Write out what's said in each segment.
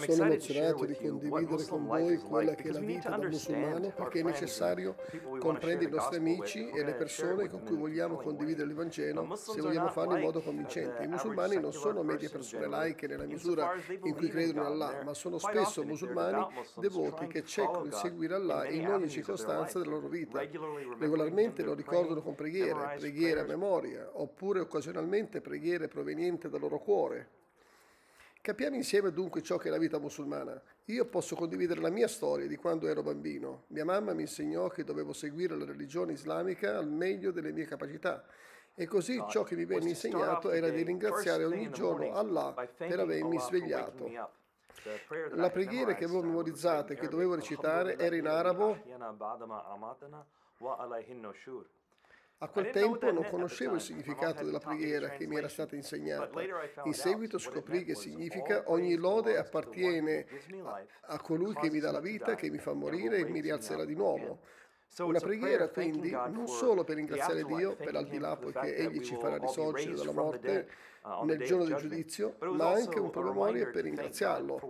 Sono emozionato di condividere con voi quella che è la vita da musulmano perché è necessario comprendere i nostri amici e le persone con cui vogliamo condividere il Vangelo se vogliamo farlo in modo convincente. I musulmani non sono medie persone laiche nella misura in cui credono in Allah, ma sono spesso musulmani devoti che cercano di seguire Allah in ogni circostanza della loro vita. Regolarmente lo ricordano con preghiere, preghiere a memoria, oppure occasionalmente preghiere provenienti dal loro cuore. Capiamo insieme dunque ciò che è la vita musulmana. Io posso condividere la mia storia di quando ero bambino. Mia mamma mi insegnò che dovevo seguire la religione islamica al meglio delle mie capacità. E così ciò che mi venne insegnato era di ringraziare ogni giorno Allah per avermi svegliato. La preghiera che avevo memorizzata e che dovevo recitare era in arabo a quel tempo non conoscevo il significato della preghiera che mi era stata insegnata. In seguito scoprì che significa ogni lode appartiene a, a colui che mi dà la vita, che mi fa morire e mi rialzerà di nuovo. Una preghiera quindi non solo per ringraziare Dio per al di là poiché Egli ci farà risorgere dalla morte nel giorno del giudizio, ma anche un promemoria per ringraziarlo,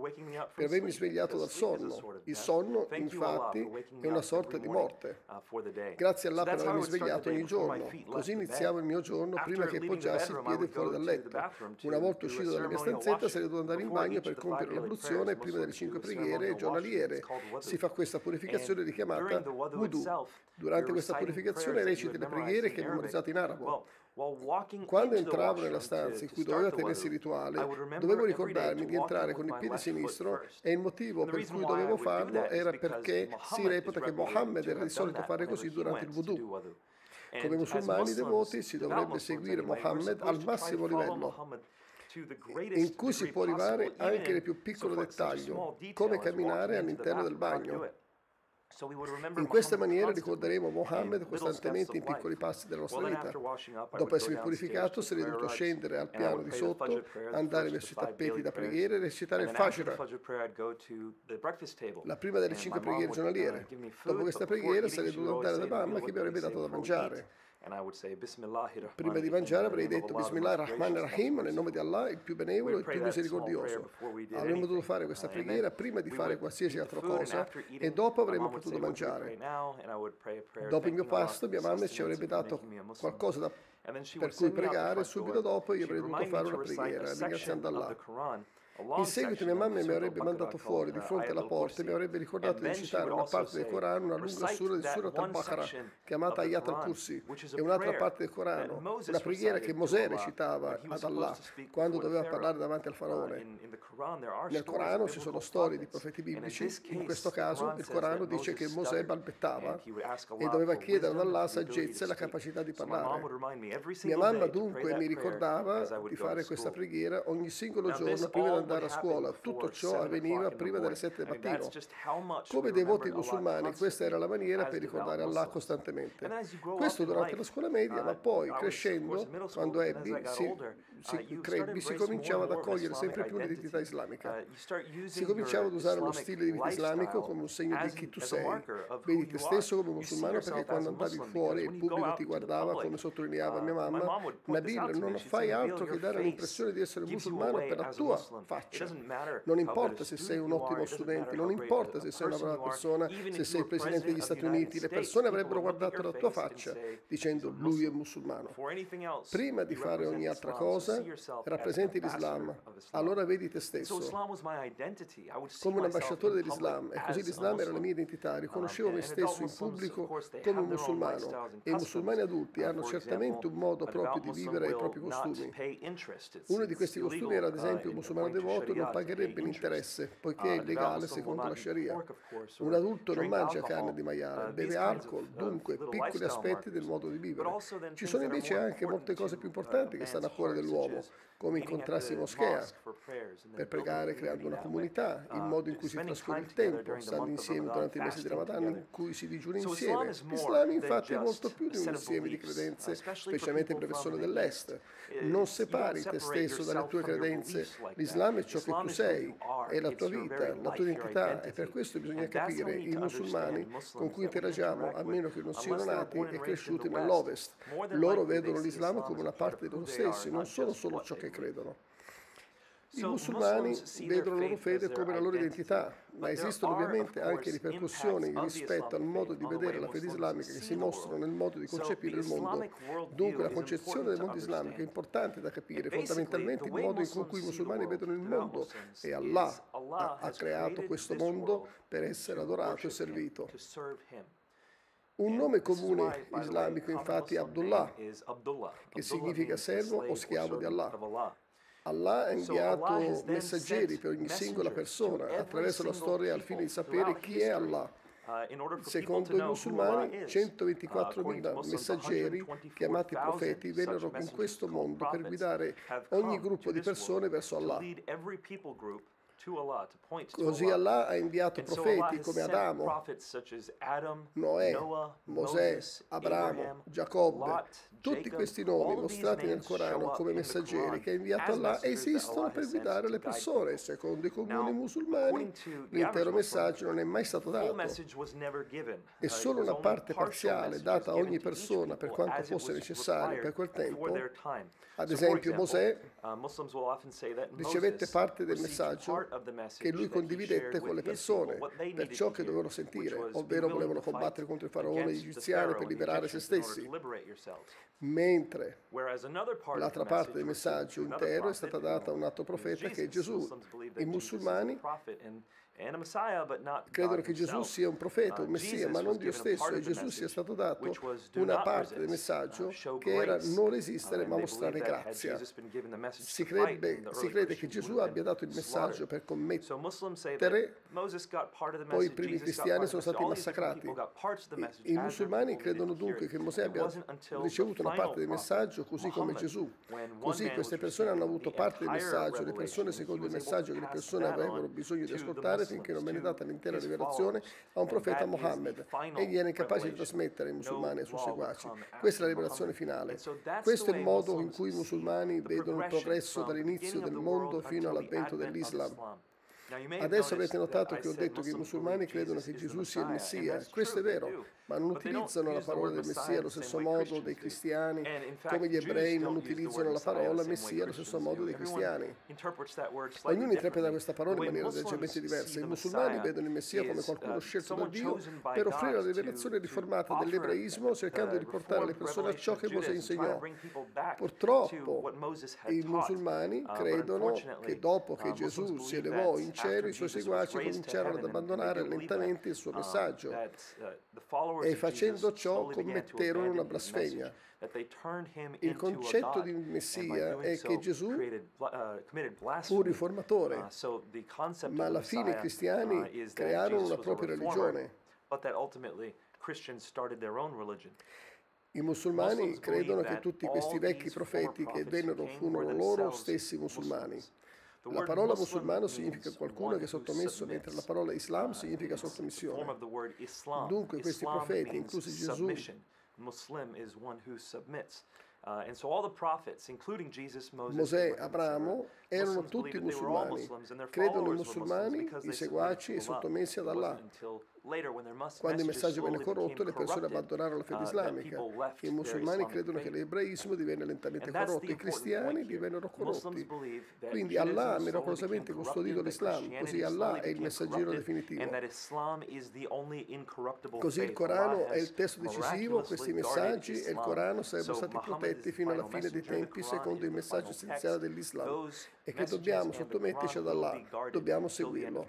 per avermi svegliato dal sonno. Il sonno, infatti, è una sorta di morte. Uh, Grazie a Allah per avermi svegliato ogni giorno. Così iniziavo il mio giorno prima che poggiassi il piede fuori dal letto. Una volta uscito dalla mia stanzetta sarei dovuto andare in bagno per compiere l'abluzione prima delle cinque preghiere giornaliere. Si fa questa purificazione richiamata wudu. Durante questa purificazione reciti le preghiere che memorizzate in arabo. Quando entravo nella stanza in cui doveva tenersi il rituale, dovevo ricordarmi di entrare con il piede sinistro e il motivo per cui dovevo farlo era perché si reputa che Mohammed era di solito fare così durante il wudu. Come musulmani devoti si dovrebbe seguire Mohammed al massimo livello in cui si può arrivare anche nel più piccolo dettaglio, come camminare all'interno del bagno. In questa maniera ricorderemo Mohammed costantemente in piccoli passi della nostra vita. Dopo essermi purificato sarei dovuto scendere al piano di sotto, andare verso i tappeti da preghiera e recitare il Fajr, la prima delle cinque preghiere giornaliere. Dopo questa preghiera sarei dovuto andare da mamma che mi avrebbe dato da mangiare. Prima di mangiare avrei detto Bismillah ar-Rahman ar-Rahim nel nome di Allah, il più benevolo e il più misericordioso. Avremmo dovuto fare questa preghiera prima di fare qualsiasi altra cosa e dopo avremmo potuto mangiare. Dopo il mio pasto mia mamma ci avrebbe dato qualcosa da, per cui pregare, subito dopo io avrei dovuto fare una preghiera ringraziando Allah. In seguito mia mamma mi avrebbe mandato fuori di fronte alla porta e mi avrebbe ricordato di citare una parte del Corano, una lunga sura di Surat al-Baqarah, chiamata Ayat al-Kursi, e un'altra parte del Corano, una preghiera che Mosè recitava ad Allah quando doveva parlare davanti al faraone. Nel Corano ci sono storie di profeti biblici, in questo caso il Corano dice che Mosè balbettava e doveva chiedere ad Allah saggezza e la capacità di parlare. Mia mamma dunque mi ricordava di fare questa preghiera ogni singolo giorno prima di andare a scuola. Tutto ciò avveniva prima delle 7 del mattino. Come devoti musulmani, questa era la maniera per ricordare Allah costantemente. Questo durante la scuola media, ma poi crescendo, quando ebbi, si, si, crebbi, si cominciava ad accogliere sempre più l'identità islamica. Si cominciava ad usare lo stile di vita islamico come un segno di chi tu sei. Vedi te stesso come musulmano perché quando andavi fuori il pubblico ti guardava, come sottolineava mia mamma, Nabil, non fai altro che dare l'impressione di essere musulmano per la tua faccia. Non importa se sei un ottimo studente, non importa se sei una brava persona, se sei il presidente degli Stati Uniti, le persone avrebbero guardato la tua faccia dicendo lui è musulmano. Prima di fare ogni altra cosa, rappresenti l'Islam, allora vedi te stesso. Come un ambasciatore dell'Islam. E così l'Islam era la mia identità, riconoscevo me stesso in pubblico come un musulmano. e i musulmani adulti hanno certamente un modo proprio di vivere i propri costumi. Uno di questi costumi era ad esempio un musulmano devoto non pagherebbe l'interesse, poiché è illegale secondo la Sharia. Un adulto non mangia carne di maiale, beve alcol, dunque piccoli aspetti del modo di vivere. Ci sono invece anche molte cose più importanti che stanno a cuore dell'uomo, available. Come incontrarsi in moschea per pregare creando una comunità, il modo in cui si trascorre il tempo, stando insieme durante i mesi di Ramadan in cui si digiuna insieme. L'Islam infatti è molto più di un insieme di credenze, specialmente per le persone dell'Est. Non separi te stesso dalle tue credenze. L'Islam è ciò che tu sei, è la tua vita, la tua identità e per questo bisogna capire i musulmani con cui interagiamo, a meno che non siano nati e cresciuti nell'Ovest. Loro vedono l'Islam come una parte di loro stessi, non sono solo ciò che credono. I musulmani vedono la loro fede come la loro identità, ma esistono ovviamente anche ripercussioni rispetto al modo di vedere la fede islamica che si mostrano nel modo di concepire il mondo. Dunque la concezione del mondo islamico è importante da capire, fondamentalmente il modo in cui i musulmani vedono il mondo e Allah ha, ha creato questo mondo per essere adorato e servito. Un nome comune islamico infatti è Abdullah, che significa servo o schiavo di Allah. Allah ha inviato messaggeri per ogni singola persona attraverso la storia al fine di sapere chi è Allah. Uh, Secondo i musulmani, 124.000 uh, messaggeri, chiamati profeti, vennero in questo mondo per guidare ogni gruppo di persone verso Allah. Così Allah ha inviato profeti come Adamo, Noè, Mosè, Abramo, Giacobbe. Tutti questi nomi mostrati nel Corano come messaggeri che ha inviato Allah esistono per guidare le persone. Secondo i comuni musulmani, l'intero messaggio non è mai stato dato. È solo una parte parziale data a ogni persona per quanto fosse necessario per quel tempo. Ad esempio Mosè ricevette parte del messaggio che lui condividette con le persone per ciò che dovevano sentire, ovvero volevano combattere contro il faraone egiziano per liberare se stessi. Mentre l'altra parte del messaggio intero è stata data a un altro profeta che è Gesù. I musulmani Credono che Gesù sia un profeta, un uh, messia, ma non Dio stesso, e Gesù sia stato dato una parte del messaggio uh, che era non resistere ma mostrare grazia. Si, crebbe, si crede che Gesù abbia dato il messaggio per commettere, poi i primi cristiani sono stati massacrati. I, i musulmani credono dunque che Mosè abbia ricevuto una parte del messaggio così come Gesù. Così queste persone hanno avuto parte del messaggio, le persone secondo il messaggio che le persone avevano bisogno di ascoltare finché non venne data l'intera rivelazione a un profeta Mohammed. Egli era incapace di trasmettere ai musulmani e ai suoi seguaci. Questa è la rivelazione finale. Questo è il modo in cui i musulmani vedono il progresso dall'inizio del mondo fino all'avvento dell'Islam. Adesso avete notato che ho detto che i musulmani credono che Gesù sia il Messia. Questo è vero, ma non utilizzano la parola del Messia allo stesso modo dei cristiani, come gli ebrei non utilizzano la parola Messia allo stesso modo dei cristiani. Ognuno interpreta questa parola in maniera leggermente diversa. I musulmani vedono il Messia come qualcuno uh, scelto da Dio per offrire la rivelazione riformata dell'ebraismo, cercando di riportare le persone a ciò che Mosè insegnò. Purtroppo i musulmani uh, credono che dopo che uh, Gesù si elevò in cielo, i suoi seguaci cominciarono ad abbandonare lentamente il suo messaggio e facendo ciò commetterono una blasfemia. Il concetto di Messia è che Gesù uh, fu un riformatore, uh, ma alla fine i cristiani uh, crearono una propria religione. I musulmani credono che tutti questi vecchi profeti che vennero furono loro stessi musulmani. La parola musulmano significa qualcuno che è sottomesso, mentre la parola Islam significa sottomissione. Dunque questi profeti, inclusi Gesù, Uh, Mosè, Abramo erano tutti musulmani. Credono i musulmani, i seguaci e sottomessi ad Allah. Quando il messaggio venne corrotto, le persone abbandonarono la fede uh, islamica. I musulmani credono che l'ebraismo divenne lentamente corrotto, i cristiani divennero corrotti. Quindi Allah ha miracolosamente custodito l'Islam, così Allah è il messaggero definitivo. Così il Corano è il testo decisivo, questi messaggi e il Corano sarebbero stati protetti fino alla fine dei tempi secondo il messaggio essenziale dell'Islam e che dobbiamo sottometterci ad Allah, dobbiamo seguirlo.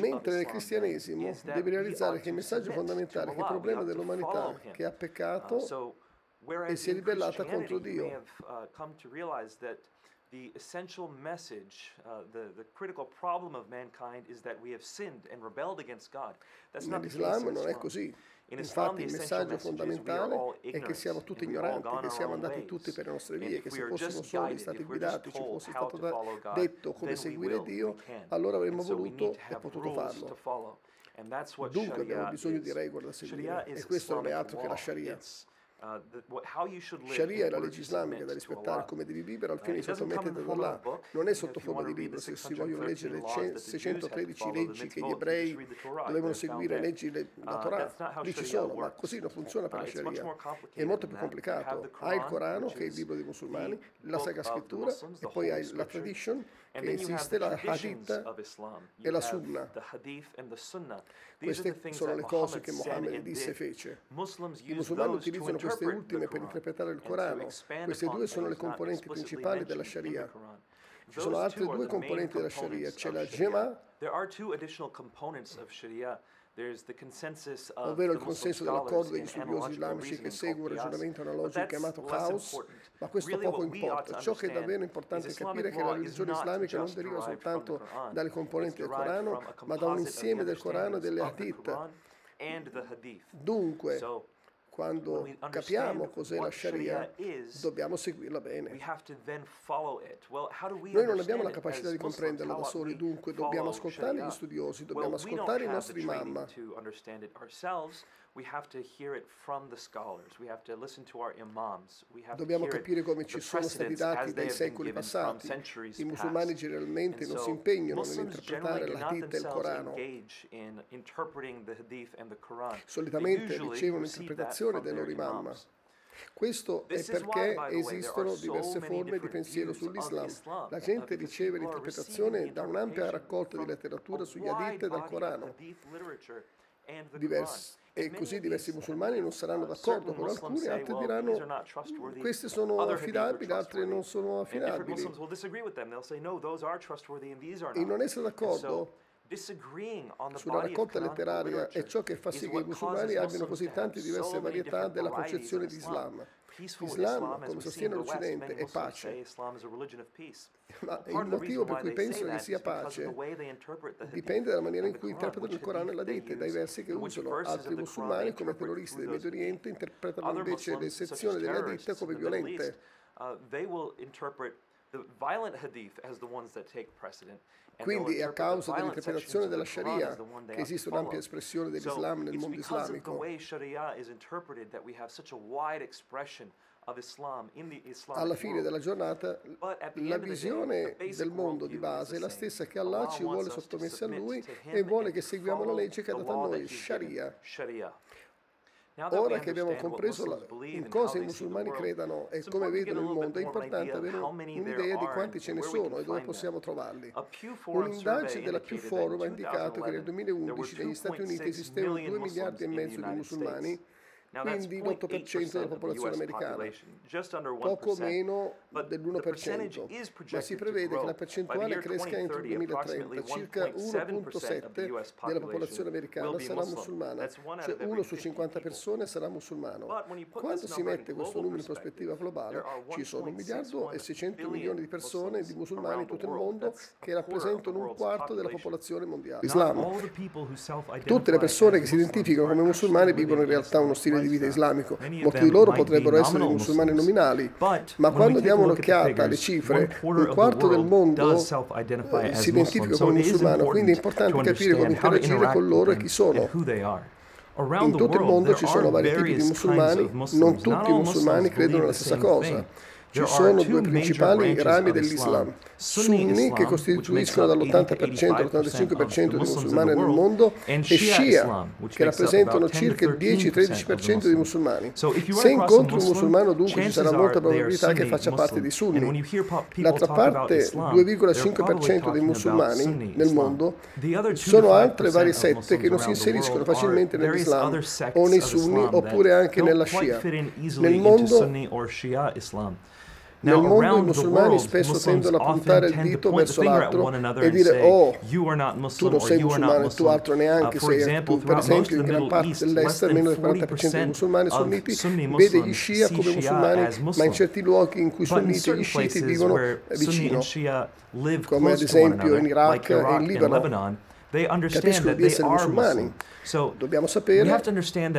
Mentre nel cristianesimo devi realizzare che il messaggio fondamentale, che il problema dell'umanità che ha peccato uh, e si è ribellata contro Dio. the essential message, uh, the, the critical problem of mankind is that we have sinned and rebelled against God. That's not the case non è così. Infatti il messaggio fondamentale è che siamo tutti ignoranti, che siamo andati tutti per le nostre vie, che se fossimo soli stati guidati, ci fosse stato detto come seguire Dio, allora avremmo voluto e potuto farlo. Dunque abbiamo bisogno di regole da seguire e questo non è altro che la Sharia. Sharia è la legge islamica da rispettare come devi vivere al fine di sottometterti ad Allah. Non è sotto forma di libro, se si vogliono leggere le 613 leggi che gli ebrei dovevano seguire, leggi la Torah, lì ci sono, ma così non funziona per la Sharia. È molto più complicato. Hai il Corano, che è il libro dei musulmani, la Sacra Scrittura, e poi hai la tradition, che esiste, la Hadith e la Sunna. Queste sono le cose che Mohammed disse e fece. I musulmani utilizzano queste ultime per interpretare il Corano. Queste due sono le componenti principali della Sharia. Ci sono altre due componenti della Sharia, c'è la Jema ovvero il consenso dell'accordo degli studiosi islamici che segue un ragionamento analogico chiamato caos, ma questo poco importa. Ciò che è davvero importante capire è che la religione islamica non deriva soltanto dalle componenti del Corano, ma da un insieme del Corano e delle Hadith. Dunque, quando capiamo cos'è la Sharia, dobbiamo seguirla bene. Noi non abbiamo la capacità di comprenderla da soli, dunque dobbiamo ascoltare gli studiosi, dobbiamo ascoltare i nostri mamma. Dobbiamo capire come ci sono stati dati dai secoli passati. I musulmani generalmente non si impegnano nell'interpretare la Hadith e il Corano. Solitamente ricevono l'interpretazione dai loro imam. Questo è perché esistono diverse forme di pensiero sull'Islam. La gente riceve l'interpretazione da un'ampia raccolta di letteratura sugli hadith e dal Corano. Diversi, e così diversi musulmani non saranno d'accordo con alcuni, altri diranno queste sono affidabili, altre non sono affidabili. E non essere d'accordo sulla raccolta letteraria è ciò che fa sì che i musulmani abbiano così tante diverse varietà della concezione di Islam. L'Islam, come sostiene l'Occidente, è pace. Ma il motivo per cui pensano che sia pace dipende dalla maniera in cui interpretano il Corano e la Dite, dai versi che usano. Altri musulmani, come terroristi del Medio Oriente, interpretano invece le sezioni delle Hadith come violente. Quindi è a causa dell'interpretazione della Sharia che esiste un'ampia espressione dell'Islam nel mondo islamico. Alla fine della giornata la visione del mondo di base è la stessa che Allah ci vuole sottomessi a Lui e vuole che seguiamo la legge che ha dato a noi, Sharia. Ora che abbiamo compreso la, in cosa i musulmani credano e come vedono il mondo, è importante avere un'idea di quanti ce ne sono e dove possiamo trovarli. Un'indagine della Pew Forum ha indicato che nel 2011 negli Stati Uniti esistevano 2 miliardi e mezzo di musulmani quindi l'8% della popolazione americana, poco meno dell'1%, ma si prevede che la percentuale cresca entro il 2030, circa 1.7 della popolazione americana sarà musulmana, cioè uno su 50 persone sarà musulmano. Quando si mette questo numero in prospettiva globale, ci sono un miliardo e 600 milioni di persone, di musulmani in tutto il mondo, che rappresentano un quarto della popolazione mondiale. Islam. Tutte le persone che si identificano come musulmani vivono in realtà uno stile di vita islamico. Molti di loro potrebbero essere musulmani nominali, ma quando diamo un'occhiata alle cifre, un quarto del mondo eh, si identifica come musulmano, quindi è importante capire come interagire con loro e chi sono. In tutto il mondo ci sono vari tipi di musulmani, non tutti i musulmani credono la stessa cosa. Ci sono due principali rami dell'Islam, sunni che costituiscono dall'80% all'85% dei musulmani nel mondo e Shia che rappresentano circa il 10-13% dei musulmani. Se incontri un musulmano dunque ci sarà molta probabilità che faccia parte dei sunni. D'altra parte 2,5% dei musulmani nel mondo sono altre varie sette che non si inseriscono facilmente nell'Islam o nei sunni oppure anche nella Shia. Nel mondo nel mondo i musulmani spesso tendono a puntare il dito verso l'altro e dire oh, tu non sei musulmano, tu altro neanche uh, sei. Tu, per esempio, in gran parte dell'est, almeno il 40% dei musulmani sunniti vede gli Shia come musulmani, ma in certi luoghi in cui sunniti e gli sciiti vivono vicino, come ad esempio in Iraq e in Libano. Capiscono di essere musulmani. Dobbiamo sapere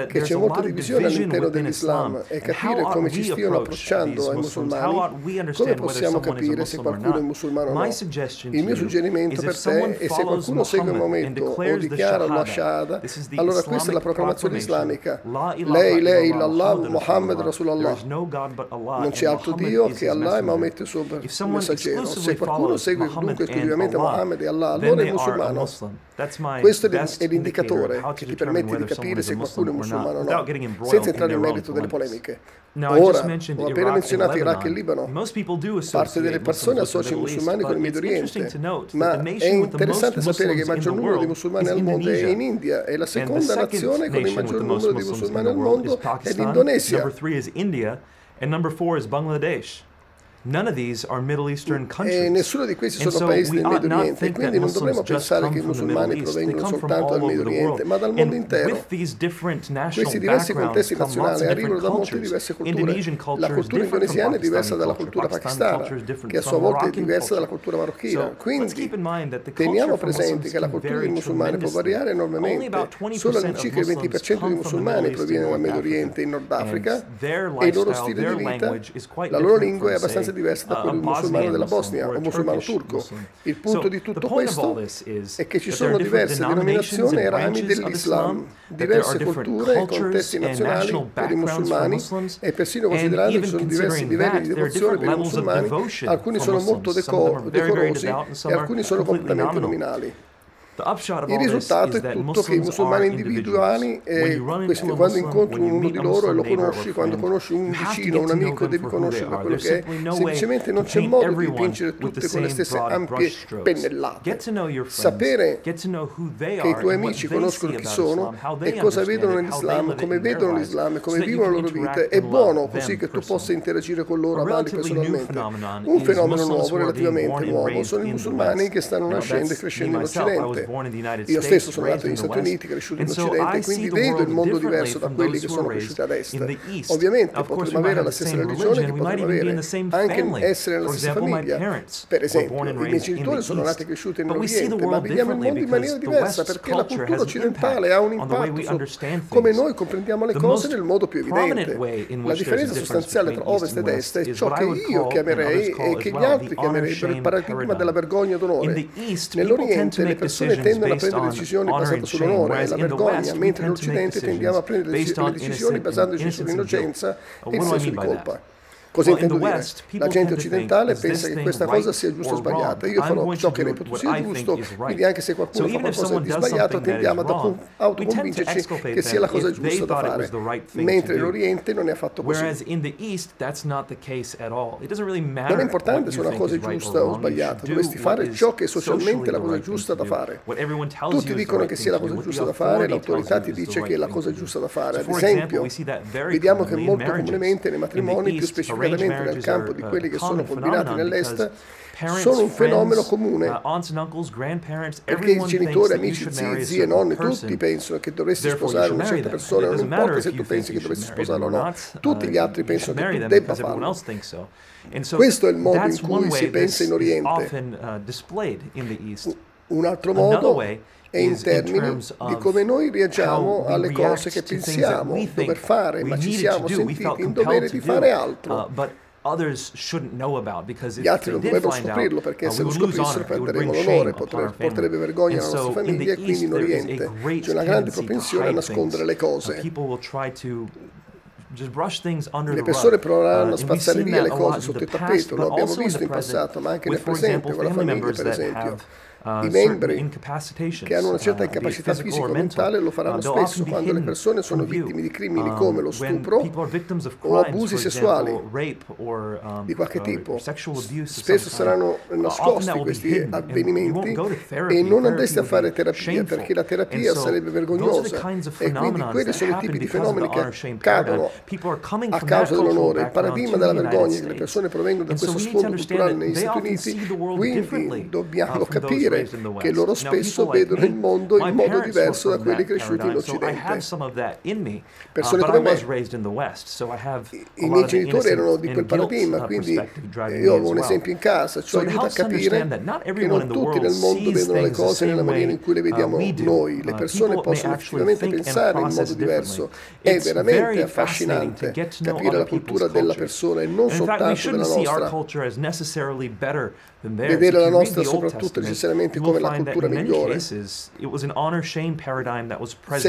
che c'è molta divisione all'interno dell'Islam e capire come ci stiano approcciando ai musulmani, come possiamo capire se qualcuno è musulmano o no. Il mio suggerimento per te è se qualcuno segue Maometto o dichiara la Shahada, allora questa è la proclamazione islamica. Lei, lei, l'Allah, Muhammad, Rasulallah. Non c'è altro Dio che Allah e Maometto il suo messaggero. Se qualcuno segue dunque esclusivamente Muhammad e Allah, allora è musulmano. Questo è l'indicatore che ti permette di capire se qualcuno è musulmano o no, senza entrare nel merito delle polemiche. Ora, ho appena menzionato Iraq e Libano. Parte delle persone associano i musulmani con il Medio Oriente, ma è interessante sapere che il maggior numero di musulmani al mondo è in India e la seconda nazione con il maggior numero di musulmani al mondo è l'Indonesia. And number four is Bangladesh. E nessuno di questi sono paesi del Medio Oriente, quindi non dovremmo pensare che i musulmani provengono soltanto dal Medio Oriente, ma dal mondo intero. Questi diversi contesti nazionali arrivano da molte diverse culture. La cultura indonesiana è diversa dalla cultura pakistana, che a sua volta è diversa dalla cultura marocchina. Quindi teniamo presente che la cultura dei musulmani può variare enormemente. Solo all'incirca il 20% dei musulmani proviene dal Medio Oriente in Nord Africa e il loro stile di vita, la loro lingua è abbastanza abbastanza diversa da quello musulmano della Bosnia o musulmano turco. Il punto di tutto questo è che ci sono diverse denominazioni e rami dell'Islam, diverse culture e contesti nazionali per i musulmani e persino considerando che ci sono diversi livelli di devozione per i musulmani, alcuni sono molto decorosi e alcuni sono completamente nominali. Il risultato è tutto che i musulmani individuali, eh, questi, quando incontri uno di loro e lo conosci, quando conosci un vicino, un amico, devi conoscerlo quello che è, semplicemente non c'è modo di dipingere tutte con le stesse ampie pennellate. Sapere che i tuoi amici conoscono chi sono e cosa vedono nell'Islam, come vedono l'Islam, come vivono la loro vita, è buono così che tu possa interagire con loro amandoli personalmente. Un fenomeno nuovo, relativamente nuovo, sono i musulmani che stanno nascendo e crescendo in Occidente. Io stesso sono nato negli Stati Uniti, cresciuto in Occidente, quindi vedo il mondo diverso da quelli che sono cresciuti ad Est. Ovviamente potremmo avere la stessa religione che potremmo avere, anche essere nella stessa famiglia. Per esempio, i miei genitori sono nati e cresciuti nell'Oriente, ma vediamo il mondo in maniera diversa perché la cultura occidentale ha un impatto su come noi comprendiamo le cose nel modo più evidente. La differenza sostanziale tra Ovest ed Est è ciò che io chiamerei e che gli altri chiamerebbero il paradigma della vergogna d'onore. Nell'Oriente le persone persone tendono a prendere decisioni basate sull'onore e la vergogna, mentre in Occidente tendiamo a prendere le decisioni basandoci sull'innocenza e il senso di colpa. Cosa intendo dire? La gente occidentale pensa che questa cosa sia giusta o sbagliata. Io farò ciò che reputo sia giusto, quindi anche se qualcuno fa qualcosa di sbagliato tendiamo ad autoconvincerci che sia la cosa giusta da fare, mentre l'Oriente non è affatto così. Non è importante se una cosa è giusta o sbagliata, dovresti fare ciò che è socialmente la cosa giusta da fare. Tutti dicono che sia la cosa giusta da fare, l'autorità ti dice che è la cosa giusta da fare. Ad esempio, vediamo che molto comunemente nei matrimoni più specificamente specificatamente nel campo di quelli che sono combinati nell'est, sono un fenomeno comune. Uh, Perché i genitori, amici, zii, zie, nonni, tutti pensano che dovresti sposare una certa persona, non importa se tu pensi che dovresti sposarla o no, tutti gli altri pensano che tu debba farlo. Questo è il modo in cui si pensa in Oriente. Uh, un altro modo è in termini di come noi reagiamo alle cose che pensiamo dover fare, ma ci siamo sentiti in dovere di fare altro. Uh, Gli altri non dovrebbero scoprirlo perché uh, se lo scoprissero perderemo l'onore, porterebbe vergogna alla nostra famiglia e quindi in Oriente c'è una grande propensione a nascondere le cose. Le persone proveranno a spazzare via le cose sotto il tappeto, lo abbiamo visto in passato, ma anche nel presente con la famiglia, per esempio. Uh, I membri che hanno una certa uh, incapacità fisica o mentale lo faranno spesso quando le persone sono vittime di crimini um, come lo stupro o abusi sessuali um, di qualche uh, tipo. Spesso saranno nascosti questi avvenimenti e non andreste a fare terapia perché la terapia sarebbe vergognosa. e quindi quelli sono i tipi di fenomeni che accadono a causa dell'onore, il paradigma della vergogna che le persone provengono da questo sfondo culturale negli Stati Uniti, quindi dobbiamo capire dire che loro spesso vedono il mondo in modo diverso da quelli cresciuti in Occidente. Persone come me, i miei genitori erano di quel paradigma, quindi io ho un esempio in casa, ciò aiuta a capire che non tutti nel mondo vedono le cose nella maniera in cui le vediamo noi. Le persone possono effettivamente pensare in modo diverso. È veramente affascinante capire la cultura della persona e non soltanto della nostra. vedere la nostra soprattutto necessariamente come la cultura migliore. Se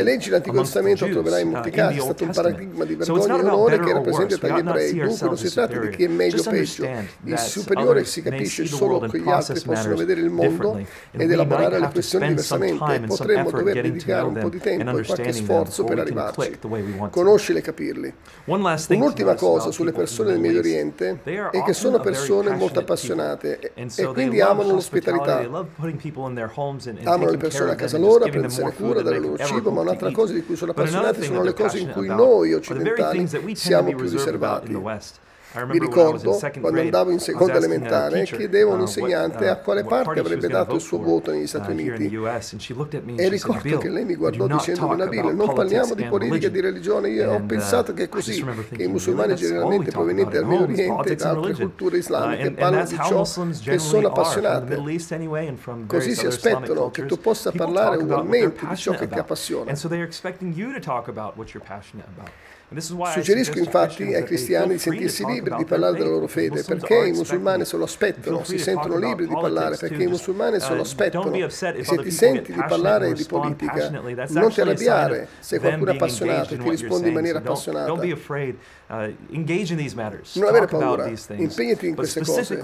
leggi l'Antico Testamento troverai in molti uh, casi è stato un paradigma di vergogna e onore che era presente tra gli ebrei, dunque non si tratta di chi è meglio o peggio, il superiore si capisce solo che gli altri possono vedere il mondo ed elaborare le questioni diversamente. potremmo dover dedicare un po' di tempo e qualche sforzo per arrivarci, conoscili e capirli. Un'ultima cosa sulle persone del Medio Oriente è che sono persone molto appassionate e quindi amano l'ospitalità. Amano le persone a casa loro, prendersene cura, dare loro cibo, ma un'altra cosa di cui sono appassionati sono le cose in cui noi occidentali siamo più riservati. Mi ricordo, quando andavo in seconda elementare, chiedevo a un uh, insegnante a uh, quale parte avrebbe dato il suo voto negli Stati uh, Uniti. E ricordo che lei mi guardò dicendomi, Nabil, non parliamo di politica e di religione. Io ho pensato che è così, che i musulmani generalmente provenienti dal Medio Oriente e da altre culture islamiche parlano di ciò che sono appassionate. Così si aspettano che tu possa parlare ugualmente di ciò che ti appassiona. Suggerisco infatti ai cristiani di sentirsi liberi di parlare della loro fede, perché i musulmani se lo aspettano, si sentono liberi di parlare, perché i musulmani se lo aspettano. E se ti senti di parlare di politica, non ti arrabbiare se qualcuno è appassionato e ti risponde in maniera appassionata. Uh. Non avere paura, impegnati in queste cose.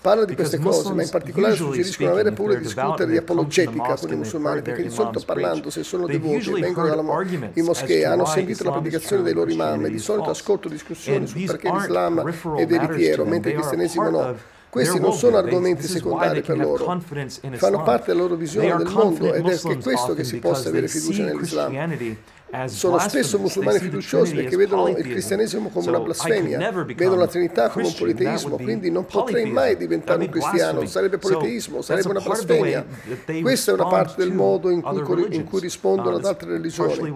Parla di queste cose, ma in particolare suggerisco non avere paura di discutere di apologetica con i musulmani, perché di solito parlando, se sono devoti e vengono dalla in moschea, hanno sentito la predicazione dei loro imam e di solito ascolto discussioni su perché l'Islam è veritiero, mentre il cristianesimo no. Questi non sono argomenti secondari per loro, fanno parte della loro visione del mondo ed è che questo che si possa avere fiducia nell'Islam. Sono spesso musulmani fiduciosi perché vedono il cristianesimo come una blasfemia, vedono la Trinità come un politeismo, quindi non potrei mai diventare un cristiano, sarebbe politeismo, sarebbe una blasfemia. Questa è una parte del modo in cui, in cui rispondono ad altre religioni,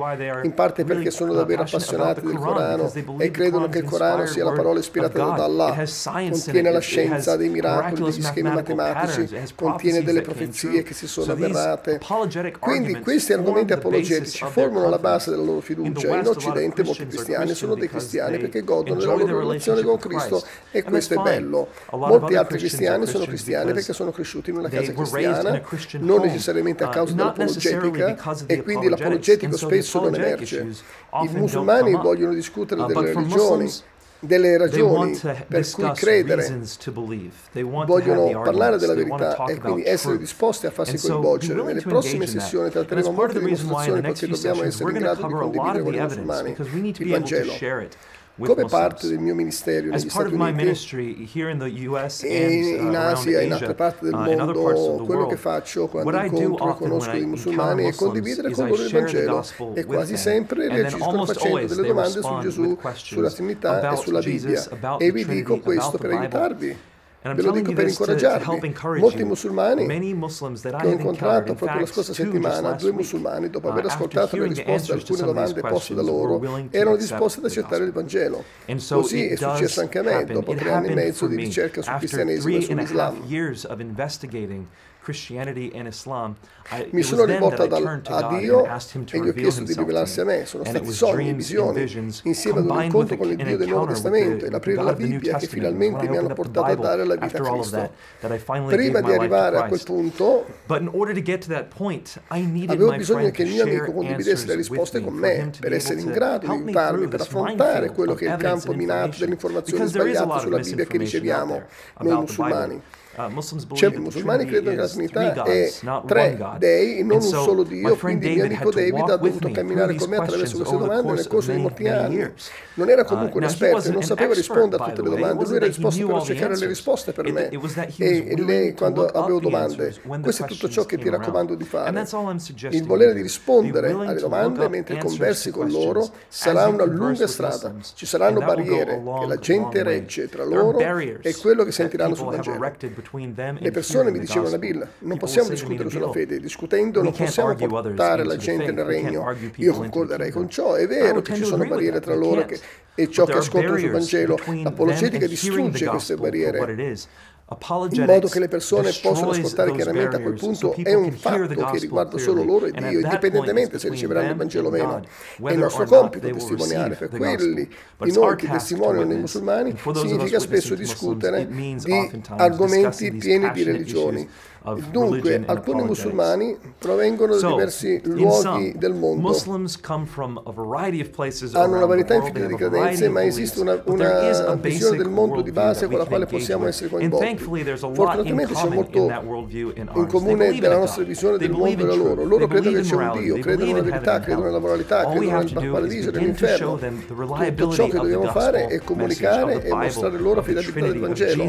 in parte perché sono davvero appassionati del Corano e credono che il Corano sia la parola ispirata da Allah, contiene la scienza dei miracoli, degli schemi matematici, contiene delle profezie che si sono avverate. Quindi questi argomenti apologetici formano la base della loro fiducia. In Occidente molti cristiani sono dei cristiani perché godono della loro relazione con Cristo e questo è bello. Molti altri cristiani sono cristiani perché sono cresciuti in una casa cristiana, non necessariamente a uh, causa dell'apologetica e quindi l'apologetico spesso non emerge. I musulmani vogliono discutere uh, delle religioni delle ragioni per cui credere, vogliono parlare della verità e quindi essere disposti a farsi coinvolgere. Nelle prossime sessioni tratteremo molte dimostrazioni perché dobbiamo essere in grado di condividere con i musulmani il Vangelo come parte del mio ministero negli Stati Uniti? e in uh, Asia e in altre parti del uh, mondo, quello che faccio quando incontro e conosco i musulmani è condividere con loro il Vangelo e quasi sempre reagiscono facendo delle domande su Gesù, sulla Trinità e sulla Bibbia. E vi dico questo per aiutarvi. Ve lo dico per incoraggiarvi. Molti musulmani che ho incontrato proprio la scorsa settimana, due musulmani, dopo uh, aver ascoltato le risposte a alcune domande poste da loro, erano disposti ad accettare il Vangelo. Così è successo anche a me, dopo tre anni e mezzo di ricerca sul cristianesimo e sull'Islam. Mi sono rivolta a Dio e gli ho chiesto di rivelarsi a me. Sono stati sogni, visioni, insieme ad un incontro con il Dio del Nuovo Testamento e l'aprire la Bibbia che finalmente mi hanno portato a dare la vita a Cristo. Prima di arrivare a quel punto, avevo bisogno che il mio amico condividesse le risposte con me per essere in grado di aiutarmi, per affrontare quello che è il campo minato dell'informazione sbagliata sulla Bibbia che riceviamo noi musulmani. Cioè, I musulmani credono che la Trinità è tre dei, non un solo Dio, quindi il mio amico David ha dovuto camminare con me attraverso queste domande nel corso di molti anni. Non era comunque un esperto, non sapeva rispondere a tutte le domande, lui era disposto a cercare le risposte per me. E lei, quando avevo domande, questo è tutto ciò che ti raccomando di fare. Il volere di rispondere alle domande mentre conversi con loro sarà una lunga strada. Ci saranno barriere che la gente regge tra loro e quello che sentiranno sul Vangelo. Le persone mi dicevano, Nabil, non possiamo discutere sulla fede, discutendo non possiamo portare la gente nel regno. Io concorderei con ciò, è vero che ci sono barriere tra loro che, e ciò che ascoltano sul Vangelo. L'apologetica distrugge queste barriere in modo che le persone possano ascoltare chiaramente a quel punto è un fatto che riguarda solo loro e Dio, indipendentemente se riceveranno il Vangelo o meno. È il nostro compito testimoniare per quelli di noi che testimoniano i musulmani, significa spesso discutere di argomenti pieni di religioni. Dunque, alcuni musulmani provengono da diversi luoghi del mondo. Hanno una varietà infinita di credenze, ma esiste una, una visione del mondo di base con la quale possiamo essere coinvolti. Fortunatamente c'è molto in comune della nostra visione del mondo e la loro. Loro credono che c'è un Dio, credono nella verità, credono nella moralità, credono nel paradiso nell'inferno. Tutto ciò che dobbiamo fare è comunicare e mostrare loro l'affidabilità del Vangelo.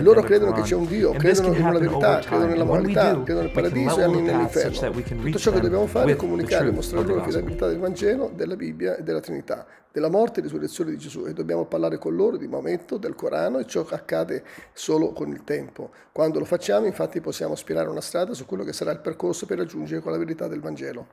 Loro credono che c'è un Dio, credono in una verità, credono nella moralità, credono nel paradiso e nell'inferno. Tutto ciò che dobbiamo fare è comunicare e mostrare loro l'affidabilità del Vangelo, della Bibbia e della Trinità, della morte e risurrezione di Gesù e dobbiamo parlare con loro di momento del Corano e ciò che accade solo con il tempo. Quando lo facciamo infatti possiamo ispirare una strada su quello che sarà il percorso per raggiungere quella verità del Vangelo.